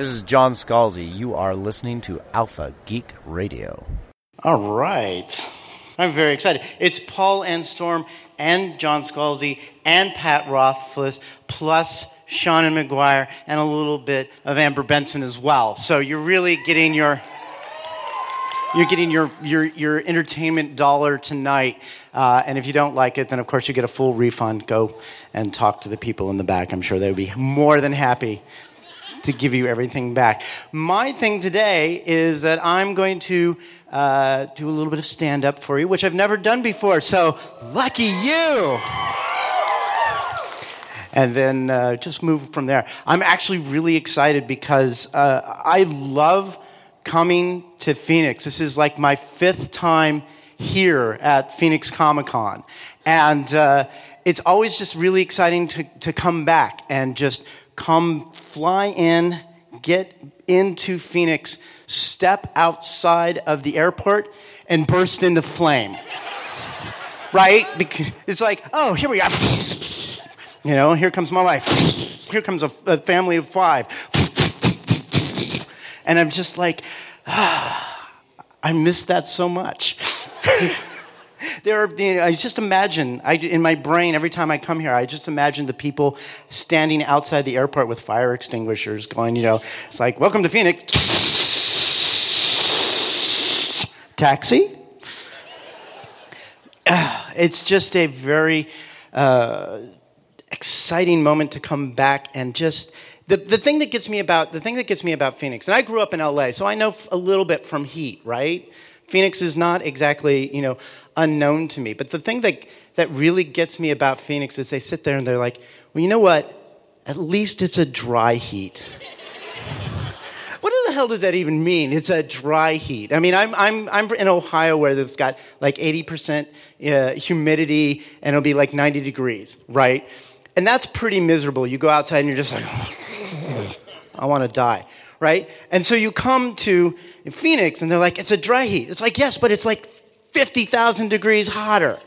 This is John Scalzi. You are listening to Alpha Geek Radio. All right. I'm very excited. It's Paul and Storm and John Scalzi and Pat Rothfuss plus Seanan McGuire and a little bit of Amber Benson as well. So you're really getting your you're getting your, your, your entertainment dollar tonight. Uh, and if you don't like it, then of course you get a full refund. Go and talk to the people in the back. I'm sure they would be more than happy to give you everything back. My thing today is that I'm going to uh, do a little bit of stand up for you, which I've never done before. So lucky you. And then uh, just move from there. I'm actually really excited because uh, I love coming to Phoenix. This is like my fifth time here at Phoenix Comic Con. And uh, it's always just really exciting to, to come back and just come fly in, get into Phoenix, step outside of the airport, and burst into flame. right? It's like, oh, here we are. You know, here comes my wife. Here comes a, a family of five. And I'm just like, ah, I miss that so much. there are, you know, I just imagine, I, in my brain, every time I come here, I just imagine the people standing outside the airport with fire extinguishers going, you know, it's like, welcome to Phoenix. Taxi? it's just a very uh, exciting moment to come back and just the, the thing that gets me about the thing that gets me about Phoenix, and I grew up in LA, so I know a little bit from heat, right? Phoenix is not exactly, you know, unknown to me. But the thing that that really gets me about Phoenix is they sit there and they're like, well, you know what? At least it's a dry heat. what the hell does that even mean? It's a dry heat. I mean, I'm I'm I'm in Ohio where it's got like 80% uh, humidity and it'll be like 90 degrees, right? And that's pretty miserable. You go outside and you're just like, I want to die, right? And so you come to Phoenix and they're like, it's a dry heat. It's like, yes, but it's like 50,000 degrees hotter,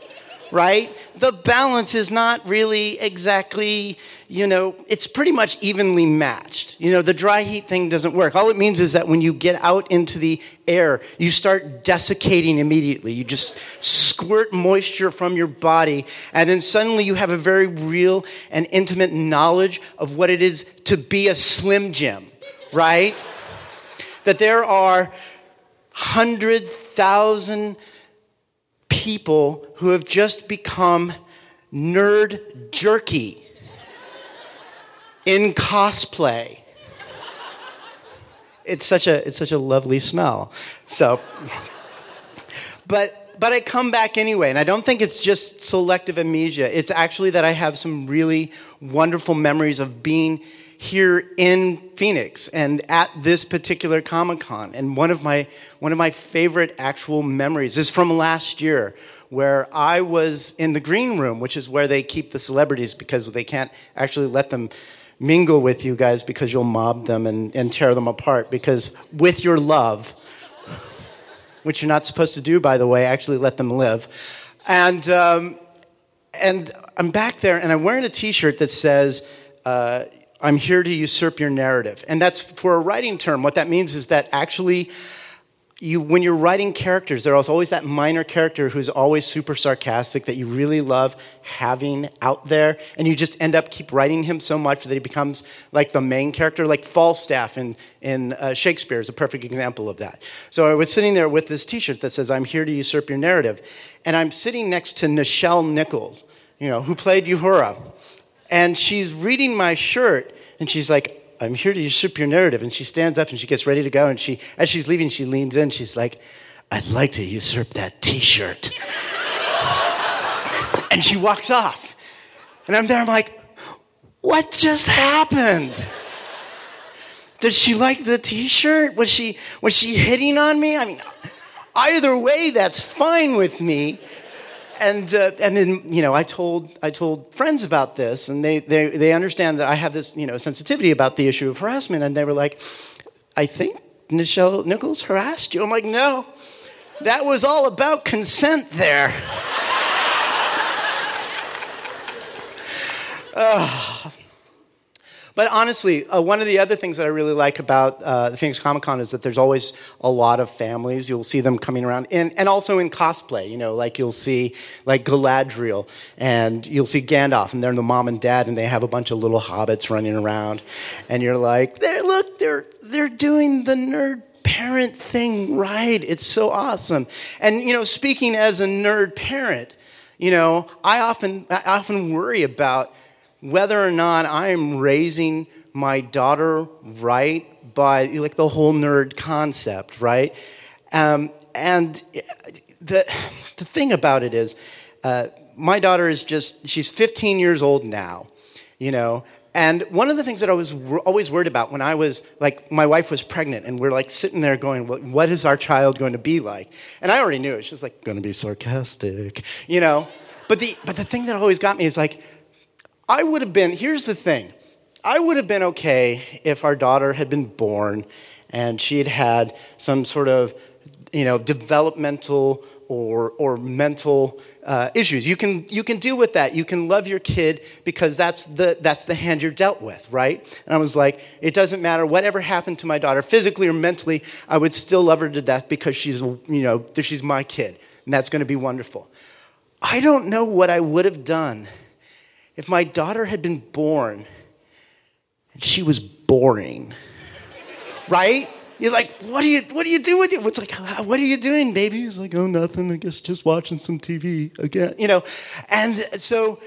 right? The balance is not really exactly, you know, it's pretty much evenly matched. You know, the dry heat thing doesn't work. All it means is that when you get out into the air, you start desiccating immediately. You just squirt moisture from your body, and then suddenly you have a very real and intimate knowledge of what it is to be a Slim Jim, right? that there are hundred thousand people who have just become nerd jerky in cosplay. It's such a it's such a lovely smell. So but but I come back anyway, and I don't think it's just selective amnesia. It's actually that I have some really wonderful memories of being here in Phoenix and at this particular Comic Con. And one of my one of my favorite actual memories is from last year, where I was in the green room, which is where they keep the celebrities because they can't actually let them mingle with you guys because you'll mob them and, and tear them apart. Because with your love, which you're not supposed to do, by the way, actually let them live. And um, and I'm back there, and I'm wearing a T-shirt that says. Uh, I'm here to usurp your narrative. And that's for a writing term. What that means is that actually, you, when you're writing characters, there's always that minor character who's always super sarcastic that you really love having out there, and you just end up keep writing him so much that he becomes like the main character, like Falstaff in, in uh, Shakespeare is a perfect example of that. So I was sitting there with this T-shirt that says, "I'm here to usurp your narrative," and I'm sitting next to Nichelle Nichols, you know, who played Uhura and she's reading my shirt, and she's like, I'm here to usurp your narrative. And she stands up and she gets ready to go. And she, as she's leaving, she leans in. She's like, I'd like to usurp that T-shirt. and she walks off. And I'm there. I'm like, what just happened? Did she like the T-shirt? Was she was she hitting on me? I mean, either way, that's fine with me and uh, and then you know I told I told friends about this, and they, they they understand that I have this you know sensitivity about the issue of harassment, and they were like, I think Nichelle Nichols harassed you. I'm like, no, that was all about consent there. uh, But honestly, uh, one of the other things that I really like about uh, the Phoenix Comic Con is that there's always a lot of families. You'll see them coming around, and, and also in cosplay. You know, like you'll see like Galadriel, and you'll see Gandalf, and they're the mom and dad, and they have a bunch of little hobbits running around, and you're like, there, look, they're they're doing the nerd parent thing right. It's so awesome. And you know, speaking as a nerd parent, you know, I often I often worry about whether or not I'm raising my daughter right by like the whole nerd concept, right? Um, and the the thing about it is, uh, my daughter is just she's 15 years old now, you know. And one of the things that I was always worried about when I was like my wife was pregnant and we're like sitting there going, well, what is our child going to be like? And I already knew it. She's like going to be sarcastic, you know. But the but the thing that always got me is like I would have been, here's the thing I would have been okay if our daughter had been born and she had had some sort of, you know, developmental or, or mental uh, issues. You can, you can deal with that. You can love your kid because that's the, that's the hand you're dealt with, right? And I was like, it doesn't matter whatever happened to my daughter, physically or mentally, I would still love her to death because she's, you know, she's my kid. And that's going to be wonderful. I don't know what I would have done if my daughter had been born and she was boring, right? You're like, what do you what do you do with it? What's like, what are you doing, baby? He's like, oh, nothing. I guess just watching some TV again, you know. And so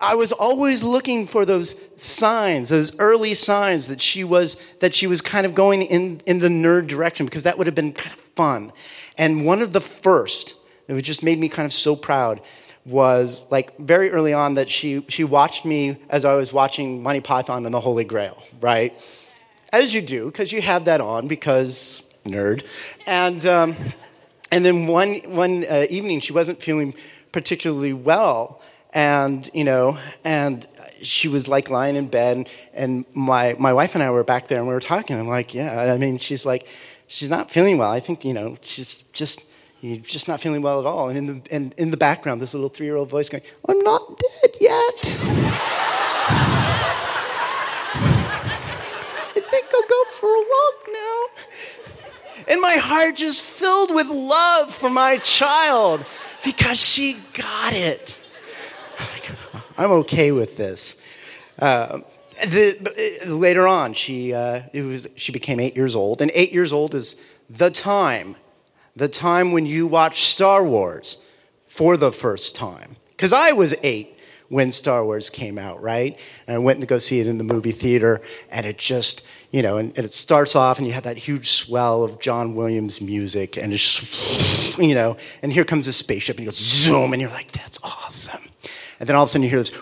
I was always looking for those signs, those early signs that she was that she was kind of going in in the nerd direction because that would have been kind of fun. And one of the first that just made me kind of so proud was like very early on that she she watched me as I was watching Monty Python and the Holy Grail, right? As you do, because you have that on because nerd, and um, and then one one uh, evening she wasn't feeling particularly well, and you know, and she was like lying in bed, and, my my wife and I were back there and we were talking. I'm like, yeah, I mean, she's like, she's not feeling well. I think you know, she's just you're just not feeling well at all. And in the, and in the background, this little three year old voice going, I'm not dead yet. I think I'll go for a walk now. And my heart just filled with love for my child because she got it. I'm okay with this. Uh, the, uh, later on, she uh, was she became eight years old, and eight years old is the time the time when you watched Star Wars for the first time. Because I was eight when Star Wars came out, right? And I went to go see it in the movie theater, and it just, you know, and, and it starts off, and you have that huge swell of John Williams music, and it's, you know, and here comes a spaceship, and you go zoom, and you're like, that's awesome. And then all of a sudden you hear this,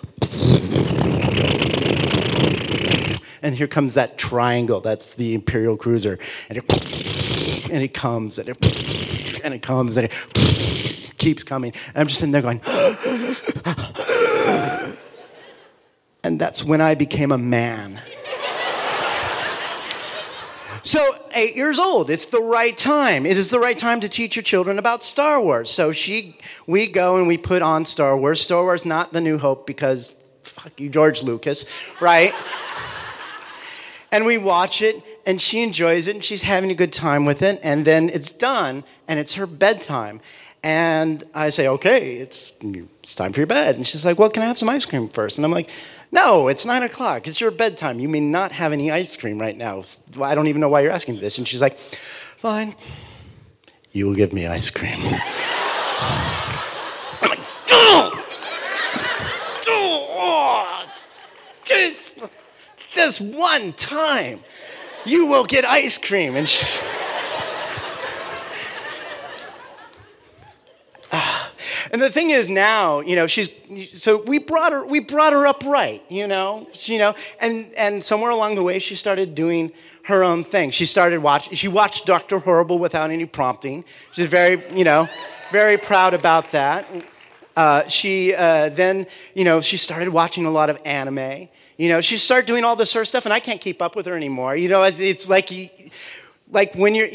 and here comes that triangle, that's the Imperial cruiser, and it, and it comes, and it, and it comes and it keeps coming. And I'm just sitting there going, and that's when I became a man. So, eight years old, it's the right time. It is the right time to teach your children about Star Wars. So she, we go and we put on Star Wars. Star Wars, not the New Hope, because fuck you, George Lucas, right? and we watch it, and she enjoys it and she's having a good time with it and then it's done and it's her bedtime. And i say okay it's it's time for your bed. And she's like well can i have some ice cream first? And i'm like no it's nine o'clock. It's your bedtime. You may not have any ice cream right now. I don't even know why you're asking this. And she's like fine. You will give me ice cream. I'm like don't! Oh, just this one time you will get ice cream. And she, And the thing is now, you know, she's so we brought her we brought her up right, you know, she, you know, and and somewhere along the way she started doing her own thing. She started watch she watched Doctor Horrible without any prompting. She's very, you know, very proud about that. Uh, she uh, then, you know, she started watching a lot of anime. You know, she started doing all this sort of stuff, and I can't keep up with her anymore. You know, it's, like, like when you're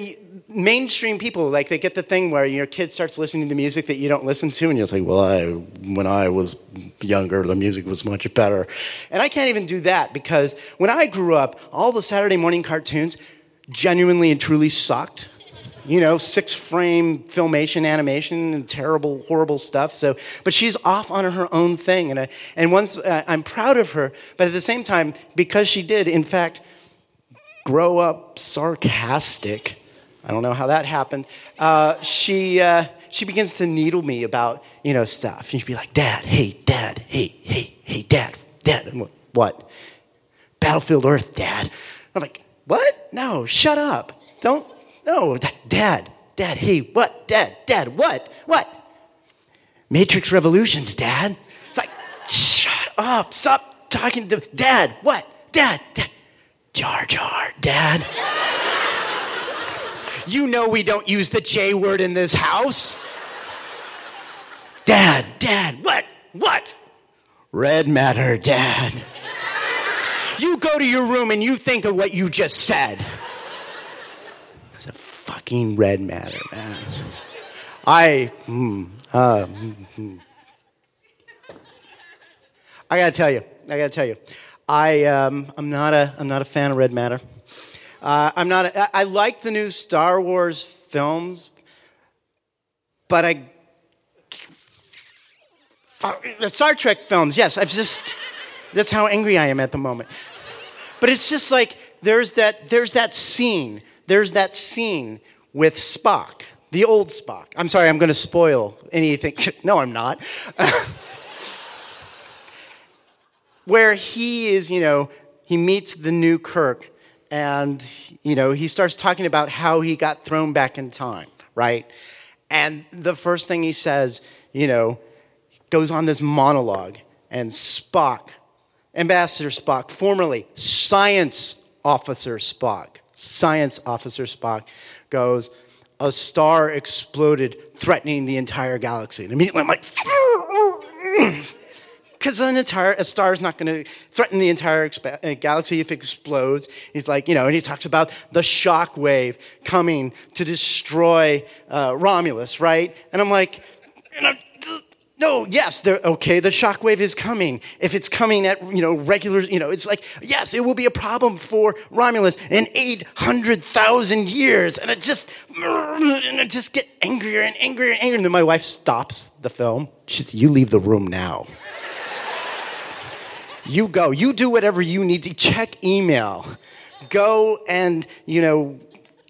mainstream people like they get the thing where your kid starts listening to music that you don't listen to and you're like well i when i was younger the music was much better and i can't even do that because when i grew up all the saturday morning cartoons genuinely and truly sucked you know six frame filmation animation and terrible horrible stuff so but she's off on her own thing and I, and once uh, i'm proud of her but at the same time because she did in fact grow up sarcastic I don't know how that happened. Uh, she uh, she begins to needle me about you know stuff. She'd be like, "Dad, hey, Dad, hey, hey, hey, Dad, Dad." I'm like, what? Battlefield Earth, Dad. I'm like, what? No, shut up. Don't. No, Dad, Dad, hey, what? Dad, Dad, what? What? Matrix Revolutions, Dad. It's like, shut up. Stop talking to Dad. What? Dad, Dad. Jar Jar, Dad. You know we don't use the J word in this house. Dad, Dad, what? What? Red matter, Dad. You go to your room and you think of what you just said. Fucking red matter, man. I, mm, uh, mm, I gotta tell you, I gotta tell you, I, um, I'm not a, I'm not a fan of red matter. Uh, I'm not. A, I like the new Star Wars films, but I. Uh, Star Trek films, yes. I've just. That's how angry I am at the moment. But it's just like there's that there's that scene. There's that scene with Spock, the old Spock. I'm sorry, I'm going to spoil anything. no, I'm not. Where he is, you know, he meets the new Kirk and you know he starts talking about how he got thrown back in time right and the first thing he says you know goes on this monologue and spock ambassador spock formerly science officer spock science officer spock goes a star exploded threatening the entire galaxy and immediately i'm like because an entire a star is not going to threaten the entire expa- uh, galaxy if it explodes. He's like, you know, and he talks about the shock wave coming to destroy uh, Romulus, right? And I'm like, no, yes, okay, the shock wave is coming. If it's coming at, you know, regular, you know, it's like, yes, it will be a problem for Romulus in 800,000 years. And it just, and I just get angrier and angrier and angrier. And then my wife stops the film. She says, you leave the room now. You go. You do whatever you need to. Check email. Go and, you know,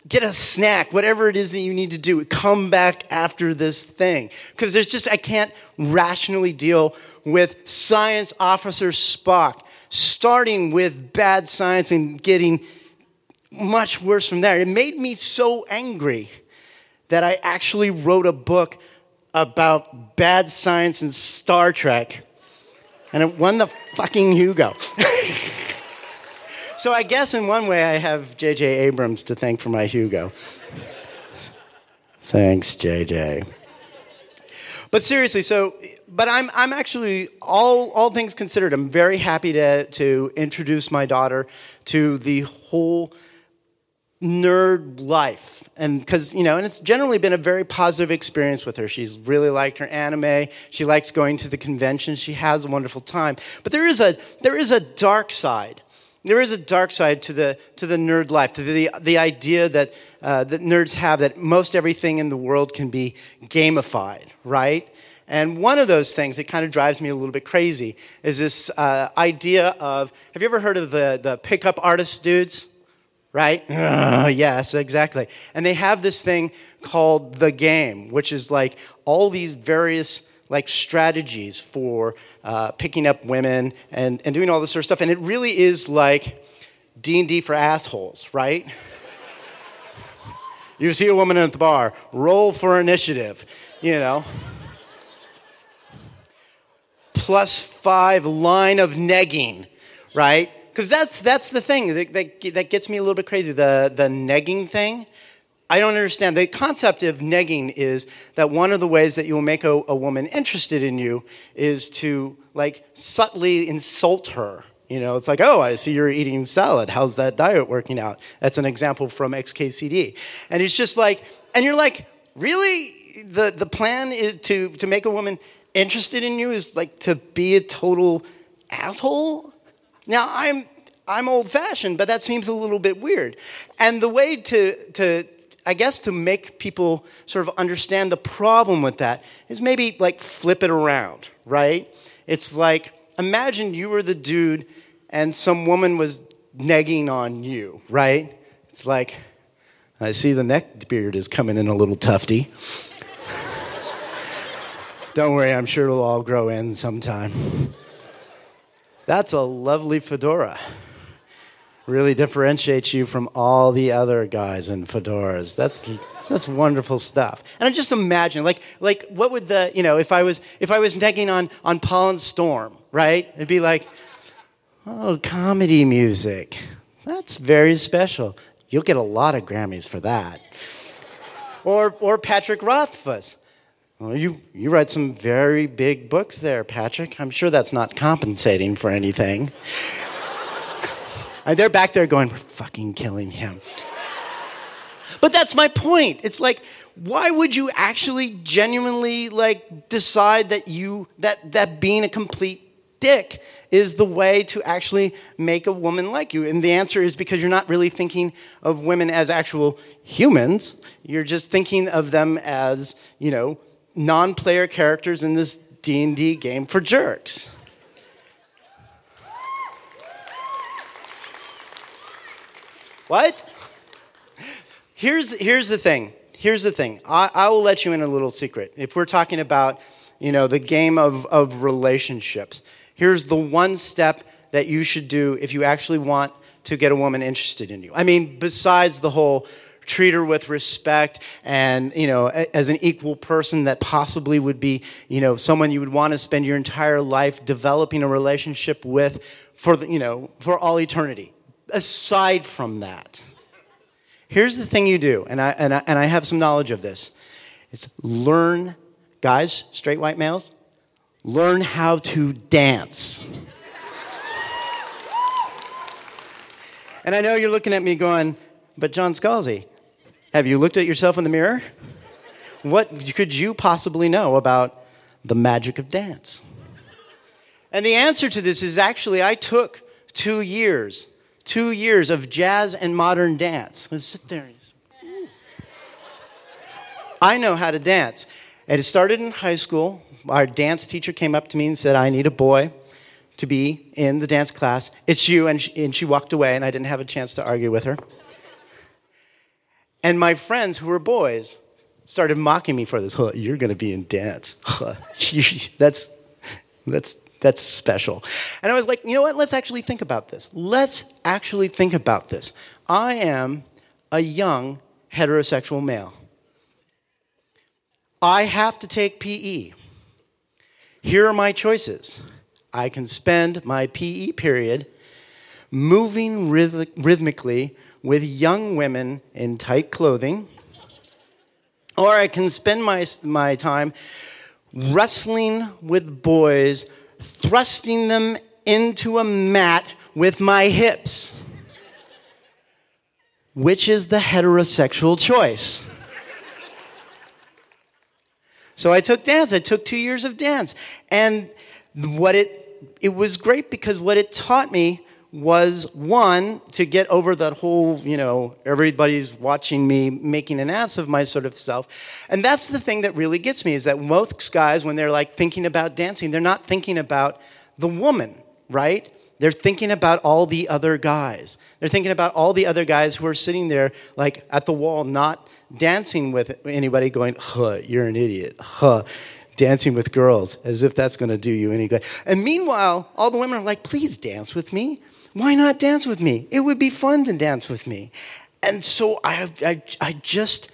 get a snack, whatever it is that you need to do. Come back after this thing. Because there's just, I can't rationally deal with science officer Spock starting with bad science and getting much worse from there. It made me so angry that I actually wrote a book about bad science and Star Trek and it won the fucking Hugo. so I guess in one way I have J.J. Abrams to thank for my Hugo. Thanks, J.J. But seriously, so but I'm I'm actually all all things considered, I'm very happy to to introduce my daughter to the whole nerd life and because you know and it's generally been a very positive experience with her she's really liked her anime she likes going to the conventions she has a wonderful time but there is a there is a dark side there is a dark side to the to the nerd life to the the idea that uh, that nerds have that most everything in the world can be gamified right and one of those things that kind of drives me a little bit crazy is this uh, idea of have you ever heard of the the pickup artist dudes right? Uh, yes, exactly. And they have this thing called the game, which is like all these various like strategies for uh, picking up women and, and doing all this sort of stuff. And it really is like D&D for assholes, right? you see a woman at the bar, roll for initiative, you know. Plus five line of negging, right? Because that's, that's the thing that, that, that gets me a little bit crazy. The, the negging thing. I don't understand. The concept of negging is that one of the ways that you will make a, a woman interested in you is to like subtly insult her, You know, it's like, oh, I see you're eating salad. How's that diet working out? That's an example from XKCD. And it's just like, and you're like, really? The, the plan is to, to make a woman interested in you is like to be a total asshole? Now, I'm, I'm old fashioned, but that seems a little bit weird. And the way to, to, I guess to make people sort of understand the problem with that is maybe like flip it around, right? It's like, imagine you were the dude and some woman was negging on you, right? It's like, I see the neck beard is coming in a little tufty. Don't worry, I'm sure it'll all grow in sometime. That's a lovely fedora. Really differentiates you from all the other guys in fedoras. That's that's wonderful stuff. And I just imagine, like, like what would the, you know, if I was if I was negging on on and Storm, right? It'd be like, oh, comedy music. That's very special. You'll get a lot of Grammys for that. Or or Patrick Rothfuss. Well, you you write some very big books there, Patrick. I'm sure that's not compensating for anything. And they're back there going, "We're fucking killing him." But that's my point. It's like, why would you actually genuinely like decide that you that that being a complete dick is the way to actually make a woman like you? And the answer is because you're not really thinking of women as actual humans. You're just thinking of them as, you know, non-player characters in this D&D game for jerks. What? Here's, here's the thing. Here's the thing. I, I will let you in a little secret. If we're talking about, you know, the game of, of relationships, here's the one step that you should do if you actually want to get a woman interested in you. I mean, besides the whole treat her with respect and you know as an equal person that possibly would be you know someone you would want to spend your entire life developing a relationship with for the, you know for all eternity aside from that Here's the thing you do, and I, and I, and I have some knowledge of this. It's learn, guys, straight white males, learn how to dance. and I know you're looking at me going, but John Scalzi, have you looked at yourself in the mirror? What could you possibly know about the magic of dance? And the answer to this is actually, I took two years two years of jazz and modern dance. Let's sit there. I know how to dance. And it started in high school. Our dance teacher came up to me and said, I need a boy to be in the dance class. It's you. And she, and she walked away, and I didn't have a chance to argue with her. And my friends who were boys started mocking me for this. You're going to be in dance. that's, that's that's special. And I was like, you know what? Let's actually think about this. Let's actually think about this. I am a young heterosexual male. I have to take PE. Here are my choices. I can spend my PE period moving rhythmically with young women in tight clothing, or I can spend my, my time wrestling with boys thrusting them into a mat with my hips. Which is the heterosexual choice? So I took dance. I took two years of dance. And what it, it was great because what it taught me was one, to get over that whole, you know, everybody's watching me making an ass of my sort of self. And that's the thing that really gets me is that most guys, when they're like thinking about dancing, they're not thinking about the woman, right? They're thinking about all the other guys. They're thinking about all the other guys who are sitting there, like at the wall, not dancing with anybody, going, huh, you're an idiot. Huh, dancing with girls, as if that's going to do you any good. And meanwhile, all the women are like, please dance with me. Why not dance with me? It would be fun to dance with me. And so I, I, I just,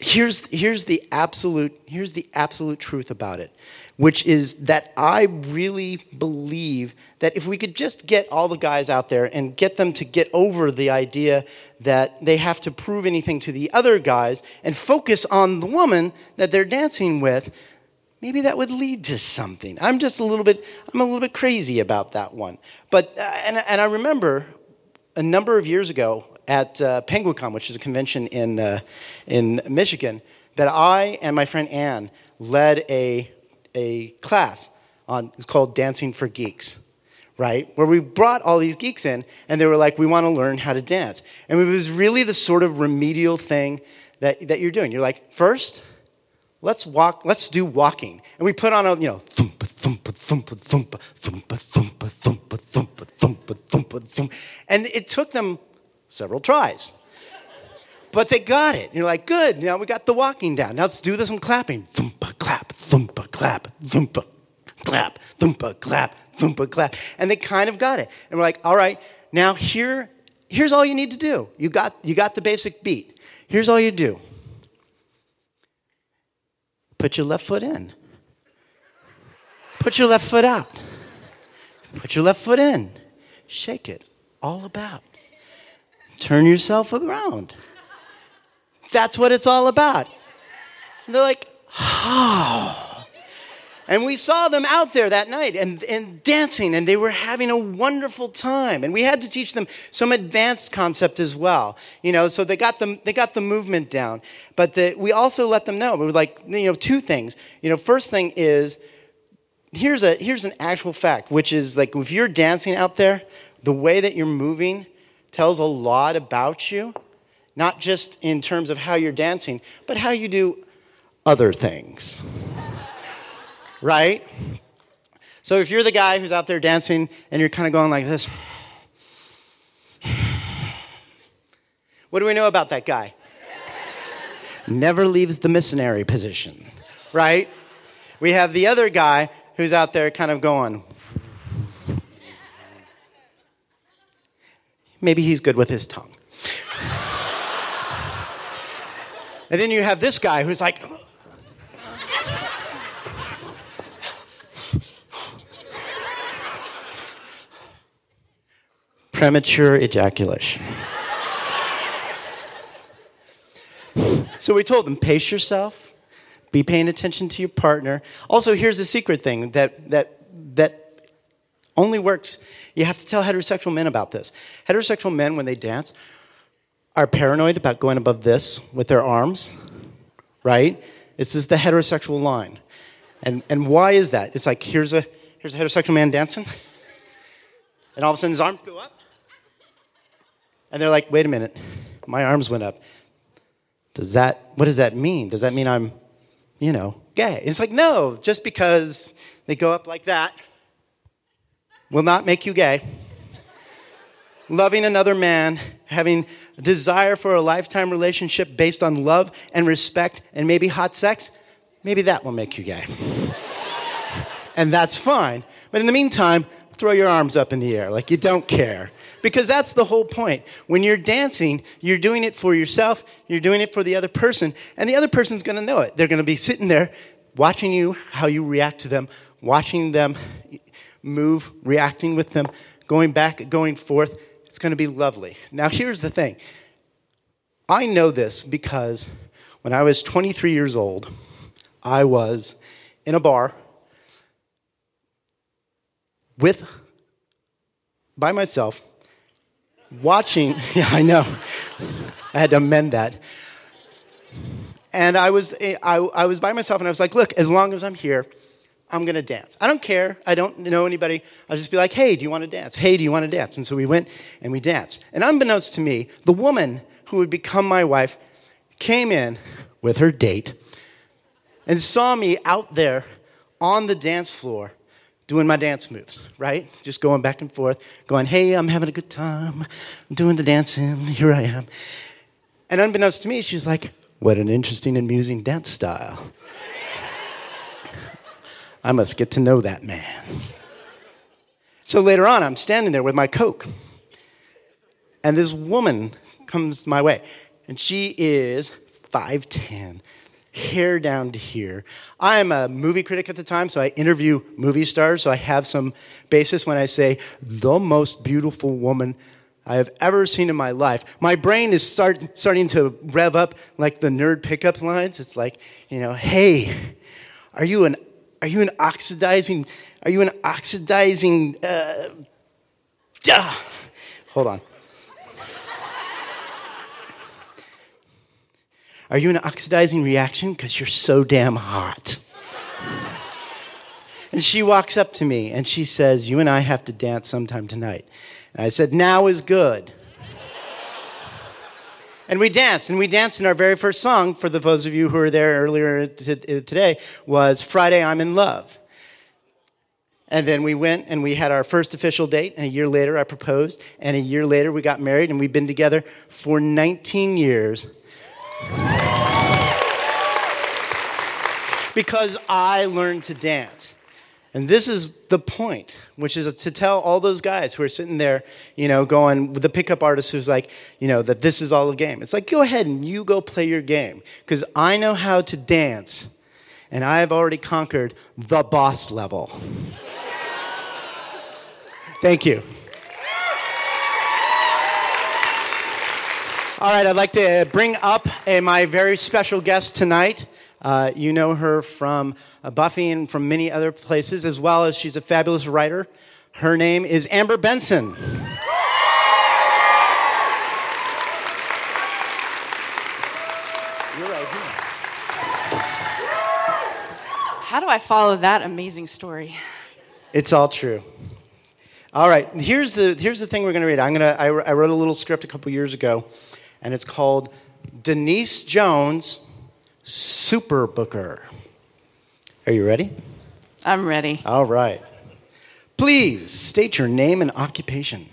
here's, here's the absolute, here's the absolute truth about it which is that I really believe that if we could just get all the guys out there and get them to get over the idea that they have to prove anything to the other guys and focus on the woman that they're dancing with, maybe that would lead to something. I'm just a little bit, I'm a little bit crazy about that one. But, uh, and, and I remember a number of years ago at uh, Penguicon, which is a convention in, uh, in Michigan, that I and my friend Anne led a, a class on, called Dancing for Geeks right? Where we brought all these geeks in and they were like, we want to learn how to dance. And it was really the sort of remedial thing that, that you're doing. You're like, first, let's walk, let's do walking. And we put on a, you know, thumpa, thumpa, thumpa, thumpa, thumpa, thumpa, thumpa, thumpa, thumpa, thumpa, thumpa. And it took them several tries. But they got it. You're like, good, now we got the walking down. Now let's do this some clapping. Thumpa, clap, thumpa, clap, thumpa, clap, thumpa, clap, thumpa, clap. And they kind of got it. And we're like, all right, now here, here's all you need to do. You got, you got the basic beat. Here's all you do. Put your left foot in. Put your left foot out. Put your left foot in. Shake it all about. Turn yourself around. That's what it's all about. And they're like, oh. And we saw them out there that night and, and dancing, and they were having a wonderful time. And we had to teach them some advanced concept as well, you know. So they got the they got the movement down, but the, we also let them know. It was like you know two things. You know, first thing is here's a here's an actual fact, which is like if you're dancing out there, the way that you're moving tells a lot about you, not just in terms of how you're dancing, but how you do other things right? So if you're the guy who's out there dancing and you're kind of going like this, what do we know about that guy? Never leaves the missionary position, right? We have the other guy who's out there kind of going, maybe he's good with his tongue. and then you have this guy who's like, premature ejaculation. so we told them pace yourself, be paying attention to your partner. Also, here's the secret thing that, that, that only works. You have to tell heterosexual men about this. Heterosexual men, when they dance, are paranoid about going above this with their arms, right? This is the heterosexual line. And, and why is that? It's like here's a, here's a heterosexual man dancing, and all of a sudden his arms go up, and they're like, wait a minute, my arms went up. Does that, what does that mean? Does that mean I'm, you know, gay? It's like, no, just because they go up like that will not make you gay. Loving another man, having a desire for a lifetime relationship based on love and respect and maybe hot sex, maybe that will make you gay. and that's fine. But in the meantime, throw your arms up in the air like you don't care. Because that's the whole point. When you're dancing, you're doing it for yourself, you're doing it for the other person, and the other person's going to know it. They're going to be sitting there watching you, how you react to them, watching them move, reacting with them, going back, going forth. It's going to be lovely. Now, here's the thing I know this because when I was 23 years old, I was in a bar with by myself watching. Yeah, I know. I had to amend that. And I was, I, I was by myself and I was like, look, as long as I'm here, I'm going to dance. I don't care. I don't know anybody. I'll just be like, hey, do you want to dance? Hey, do you want to dance? And so we went and we danced. And unbeknownst to me, the woman who would become my wife came in with her date and saw me out there on the dance floor doing my dance moves, right? Just going back and forth, going, hey, I'm having a good time, I'm doing the dancing, here I am. And unbeknownst to me, she's like, what an interesting and amusing dance style. I must get to know that man. So later on, I'm standing there with my Coke. And this woman comes my way. And she is 5'10, hair down to here. I am a movie critic at the time, so I interview movie stars, so I have some basis when I say the most beautiful woman I have ever seen in my life. My brain is start, starting to rev up like the nerd pickup lines. It's like, you know, hey, are you an are you an oxidizing? Are you an oxidizing? Uh, ah, hold on. Are you an oxidizing reaction? Because you're so damn hot. And she walks up to me and she says, You and I have to dance sometime tonight. And I said, Now is good. and we danced, and we danced in our very first song, for those of you who were there earlier t- uh, today, was Friday I'm in Love. And then we went and we had our first official date, and a year later I proposed, and a year later we got married, and we've been together for 19 years. Because I learned to dance. And this is the point, which is to tell all those guys who are sitting there, you know, going with the pickup artist who's like, you know, that this is all a game. It's like, go ahead and you go play your game. Because I know how to dance, and I have already conquered the boss level. Thank you. All right, I'd like to bring up a, my very special guest tonight. Uh, you know her from uh, Buffy and from many other places, as well as she's a fabulous writer. Her name is Amber Benson. You're right here. How do I follow that amazing story? It's all true. All right, here's the here's the thing we're going to read. I'm gonna I, I wrote a little script a couple years ago, and it's called Denise Jones Super Booker. Are you ready? I'm ready. All right. Please state your name and occupation.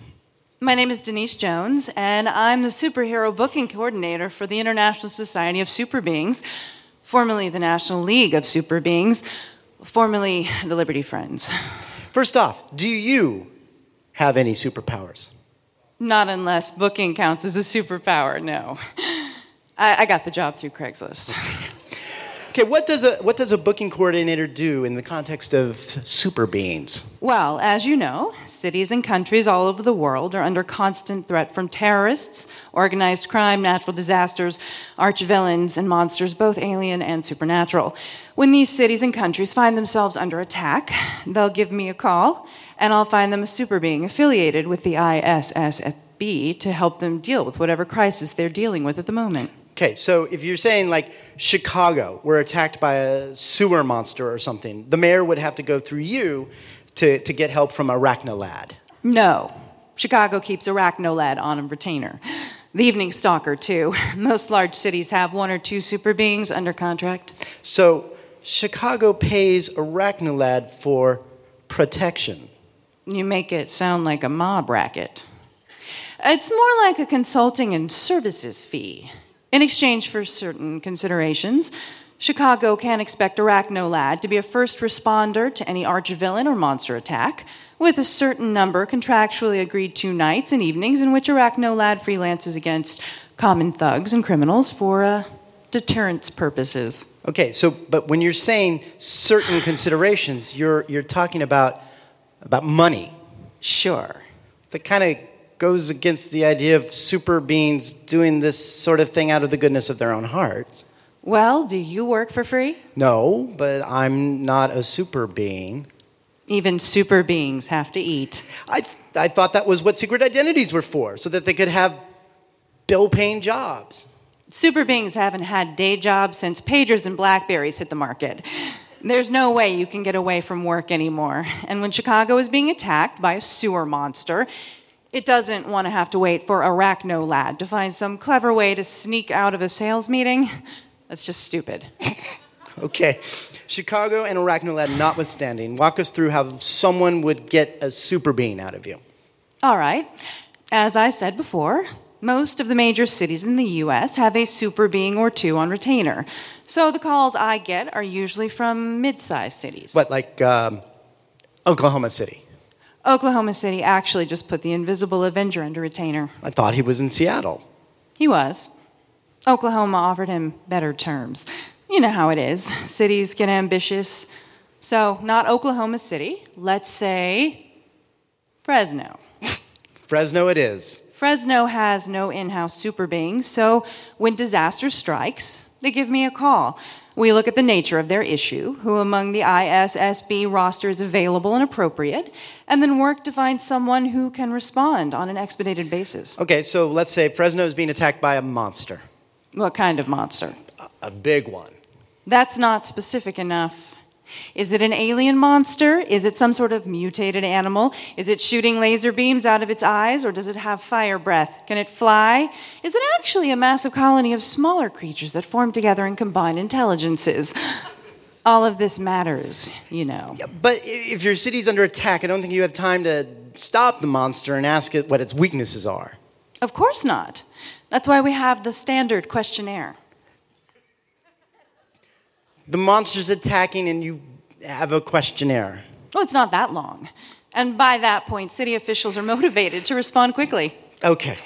My name is Denise Jones, and I'm the superhero booking coordinator for the International Society of Super Beings, formerly the National League of Super Beings, formerly the Liberty Friends. First off, do you have any superpowers? Not unless booking counts as a superpower, no. I, I got the job through Craigslist. Okay, what does a what does a booking coordinator do in the context of super beings? Well, as you know, cities and countries all over the world are under constant threat from terrorists, organized crime, natural disasters, arch villains, and monsters, both alien and supernatural. When these cities and countries find themselves under attack, they'll give me a call, and I'll find them a super being affiliated with the ISSB to help them deal with whatever crisis they're dealing with at the moment. Okay, so if you're saying like Chicago, we're attacked by a sewer monster or something, the mayor would have to go through you to, to get help from Arachnolad. No. Chicago keeps Arachnolad on a retainer. The Evening Stalker, too. Most large cities have one or two super beings under contract. So Chicago pays Arachnolad for protection. You make it sound like a mob racket. It's more like a consulting and services fee. In exchange for certain considerations, Chicago can expect Arachnolad to be a first responder to any arch-villain or monster attack, with a certain number contractually agreed to nights and evenings in which Arachnolad freelances against common thugs and criminals for uh, deterrence purposes. Okay, so but when you're saying certain considerations, you're you're talking about about money. Sure. The kind of goes against the idea of super beings doing this sort of thing out of the goodness of their own hearts. Well, do you work for free? No, but I'm not a super being. Even super beings have to eat. I, I thought that was what secret identities were for, so that they could have bill paying jobs. Super beings haven't had day jobs since pagers and Blackberries hit the market. There's no way you can get away from work anymore. And when Chicago is being attacked by a sewer monster, it doesn't want to have to wait for Arachno Lad to find some clever way to sneak out of a sales meeting. That's just stupid. okay. Chicago and Arachnolad notwithstanding, walk us through how someone would get a super being out of you. All right. As I said before, most of the major cities in the U.S. have a super being or two on retainer. So the calls I get are usually from mid sized cities. What, like um, Oklahoma City? Oklahoma City actually just put the Invisible Avenger under retainer. I thought he was in Seattle. He was. Oklahoma offered him better terms. You know how it is. Cities get ambitious. So, not Oklahoma City. Let's say Fresno. Fresno it is. Fresno has no in house super beings, so when disaster strikes, they give me a call. We look at the nature of their issue, who among the ISSB roster is available and appropriate, and then work to find someone who can respond on an expedited basis. Okay, so let's say Fresno is being attacked by a monster, What kind of monster? a, a big one. That's not specific enough. Is it an alien monster? Is it some sort of mutated animal? Is it shooting laser beams out of its eyes, or does it have fire breath? Can it fly? Is it actually a massive colony of smaller creatures that form together and combine intelligences? All of this matters, you know. Yeah, but if your city's under attack, I don't think you have time to stop the monster and ask it what its weaknesses are. Of course not. That's why we have the standard questionnaire. The monster's attacking, and you have a questionnaire. Oh, it's not that long. And by that point, city officials are motivated to respond quickly. Okay.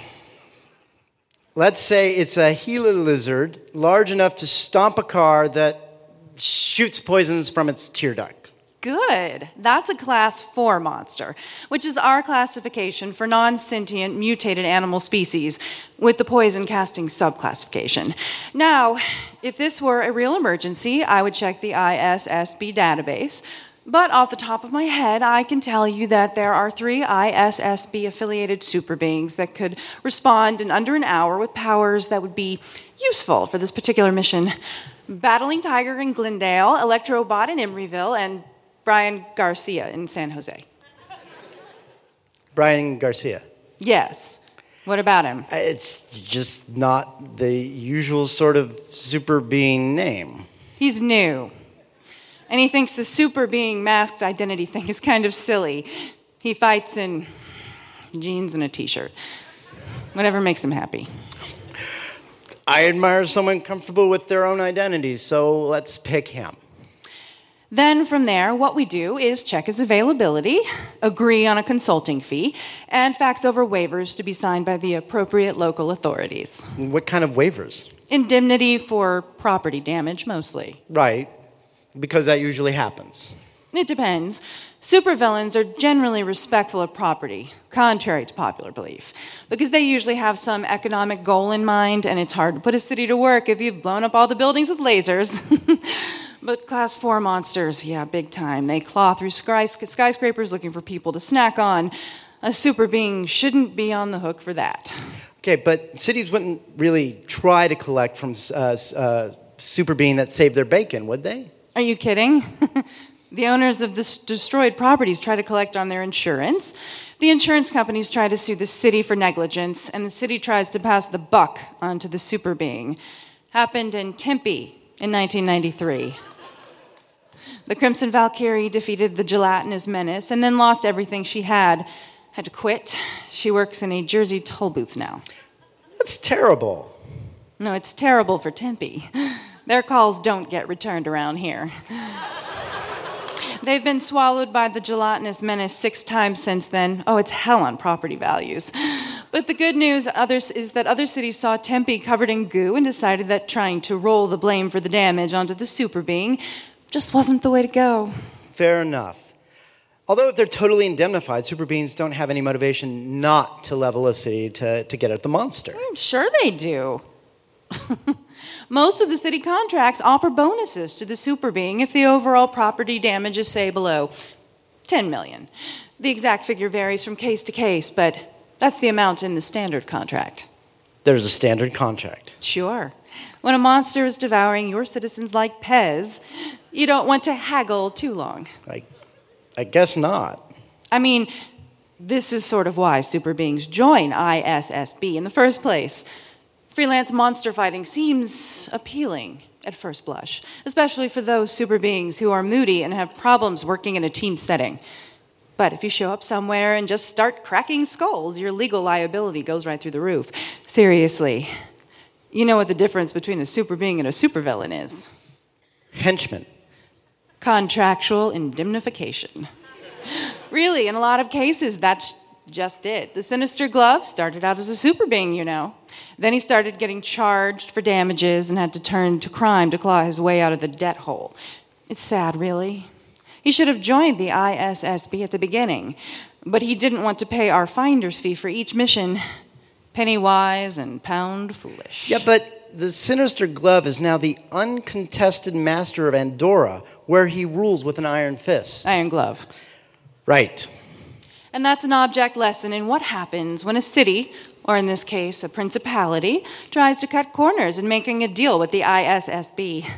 Let's say it's a Gila lizard large enough to stomp a car that shoots poisons from its tear duct. Good. That's a class 4 monster, which is our classification for non sentient mutated animal species with the poison casting subclassification. Now, if this were a real emergency, I would check the ISSB database. But off the top of my head, I can tell you that there are three ISSB affiliated super beings that could respond in under an hour with powers that would be useful for this particular mission. Battling Tiger in Glendale, Electrobot in Emeryville, and Brian Garcia in San Jose. Brian Garcia. Yes. What about him? Uh, It's just not the usual sort of super being name. He's new. And he thinks the super being masked identity thing is kind of silly. He fights in jeans and a t shirt. Whatever makes him happy. I admire someone comfortable with their own identity, so let's pick him. Then from there, what we do is check his availability, agree on a consulting fee, and fax over waivers to be signed by the appropriate local authorities. What kind of waivers? Indemnity for property damage, mostly. Right, because that usually happens. It depends. Supervillains are generally respectful of property, contrary to popular belief, because they usually have some economic goal in mind, and it's hard to put a city to work if you've blown up all the buildings with lasers. but class 4 monsters, yeah, big time. They claw through skyscrapers looking for people to snack on. A super being shouldn't be on the hook for that. Okay, but cities wouldn't really try to collect from uh, uh, super being that saved their bacon, would they? Are you kidding? the owners of this destroyed properties try to collect on their insurance. The insurance companies try to sue the city for negligence, and the city tries to pass the buck onto the super being. Happened in Tempe in 1993. The Crimson Valkyrie defeated the gelatinous menace and then lost everything she had. Had to quit. She works in a Jersey toll booth now. That's terrible. No, it's terrible for Tempe. Their calls don't get returned around here. They've been swallowed by the gelatinous menace six times since then. Oh, it's hell on property values. But the good news others, is that other cities saw Tempe covered in goo and decided that trying to roll the blame for the damage onto the super being just wasn't the way to go. Fair enough. Although if they're totally indemnified, super beings don't have any motivation not to level a city to, to get at the monster. I'm sure they do. Most of the city contracts offer bonuses to the super being if the overall property damage is, say, below 10 million. The exact figure varies from case to case, but that's the amount in the standard contract. There's a standard contract. Sure. When a monster is devouring your citizens like Pez, you don't want to haggle too long. I, I guess not. I mean, this is sort of why super beings join ISSB in the first place. Freelance monster fighting seems appealing at first blush, especially for those super beings who are moody and have problems working in a team setting. But if you show up somewhere and just start cracking skulls, your legal liability goes right through the roof. Seriously. You know what the difference between a super being and a supervillain is Henchman. Contractual indemnification. really, in a lot of cases, that's just it. The Sinister Glove started out as a super being, you know. Then he started getting charged for damages and had to turn to crime to claw his way out of the debt hole. It's sad, really. He should have joined the ISSB at the beginning, but he didn't want to pay our finder's fee for each mission. penny wise and pound foolish. Yeah, but the Sinister Glove is now the uncontested master of Andorra, where he rules with an iron fist. Iron Glove. Right. And that's an object lesson in what happens when a city, or in this case, a principality, tries to cut corners in making a deal with the ISSB.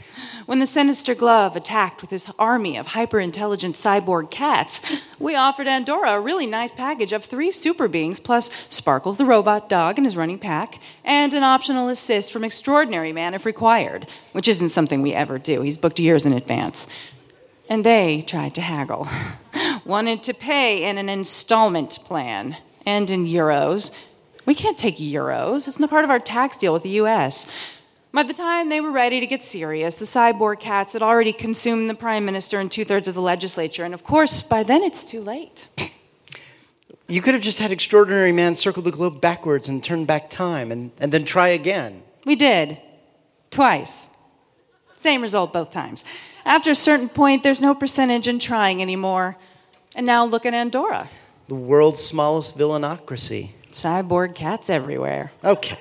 When the Sinister Glove attacked with his army of hyper intelligent cyborg cats, we offered Andorra a really nice package of three super beings, plus Sparkles the robot dog and his running pack, and an optional assist from Extraordinary Man if required, which isn't something we ever do. He's booked years in advance. And they tried to haggle. Wanted to pay in an installment plan and in euros. We can't take euros. It's not part of our tax deal with the US. By the time they were ready to get serious, the cyborg cats had already consumed the prime minister and two thirds of the legislature, and of course, by then it's too late. You could have just had Extraordinary Man circle the globe backwards and turn back time and, and then try again. We did. Twice. Same result both times. After a certain point, there's no percentage in trying anymore. And now look at Andorra. The world's smallest villainocracy. Cyborg cats everywhere. Okay.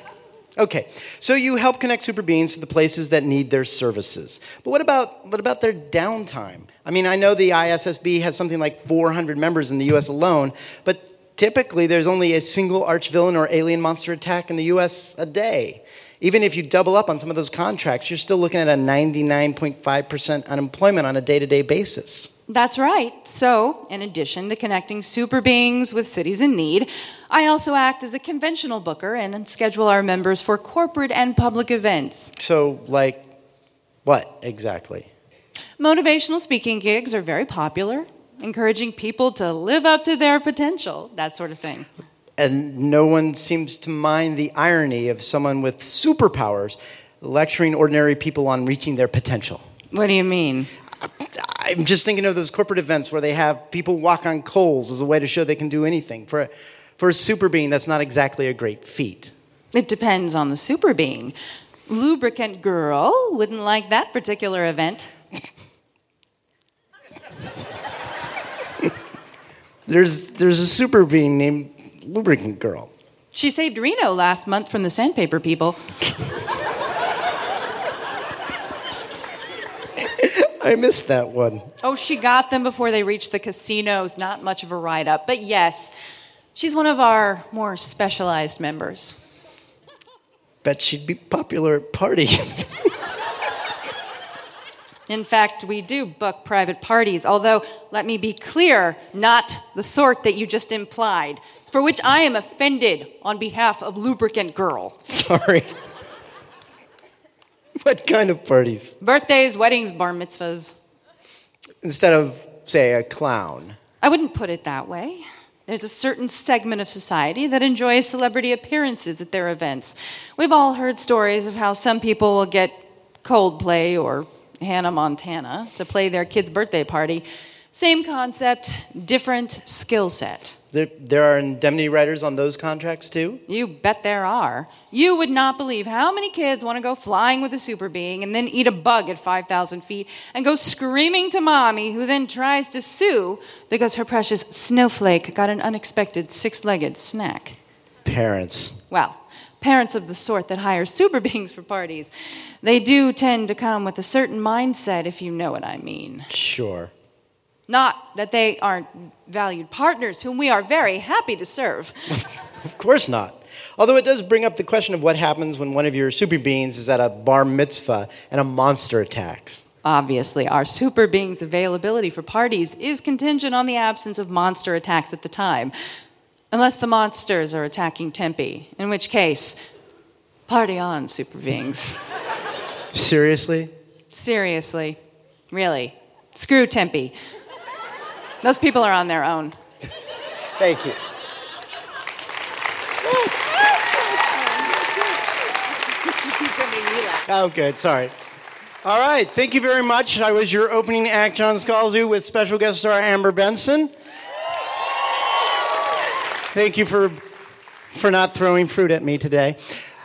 Okay. So you help connect super beings to the places that need their services. But what about what about their downtime? I mean, I know the ISSB has something like 400 members in the US alone, but typically there's only a single arch villain or alien monster attack in the US a day. Even if you double up on some of those contracts, you're still looking at a 99.5% unemployment on a day-to-day basis. That's right. So, in addition to connecting super beings with cities in need, I also act as a conventional booker and schedule our members for corporate and public events. So, like, what exactly? Motivational speaking gigs are very popular, encouraging people to live up to their potential, that sort of thing. And no one seems to mind the irony of someone with superpowers lecturing ordinary people on reaching their potential. What do you mean? I'm just thinking of those corporate events where they have people walk on coals as a way to show they can do anything. For a, for a super being, that's not exactly a great feat. It depends on the super being. Lubricant Girl wouldn't like that particular event. there's, there's a super being named Lubricant Girl. She saved Reno last month from the sandpaper people. I missed that one. Oh, she got them before they reached the casinos. Not much of a write up. But yes, she's one of our more specialized members. Bet she'd be popular at parties. In fact, we do book private parties, although, let me be clear, not the sort that you just implied, for which I am offended on behalf of Lubricant Girl. Sorry. what kind of parties? Birthdays, weddings, bar mitzvahs. Instead of, say, a clown. I wouldn't put it that way. There's a certain segment of society that enjoys celebrity appearances at their events. We've all heard stories of how some people will get Coldplay or Hannah Montana to play their kid's birthday party. Same concept, different skill set. There, there are indemnity writers on those contracts too? You bet there are. You would not believe how many kids want to go flying with a super being and then eat a bug at 5,000 feet and go screaming to mommy, who then tries to sue because her precious snowflake got an unexpected six legged snack. Parents. Well, parents of the sort that hire super beings for parties. They do tend to come with a certain mindset, if you know what I mean. Sure. Not that they aren't valued partners whom we are very happy to serve. of course not. Although it does bring up the question of what happens when one of your super beings is at a bar mitzvah and a monster attacks. Obviously, our super being's availability for parties is contingent on the absence of monster attacks at the time. Unless the monsters are attacking Tempe, in which case, party on, super beings. Seriously? Seriously. Really. Screw Tempe. Those people are on their own. Thank you. Oh, good. Sorry. All right. Thank you very much. I was your opening act, John Scalzi, with special guest star Amber Benson. Thank you for for not throwing fruit at me today.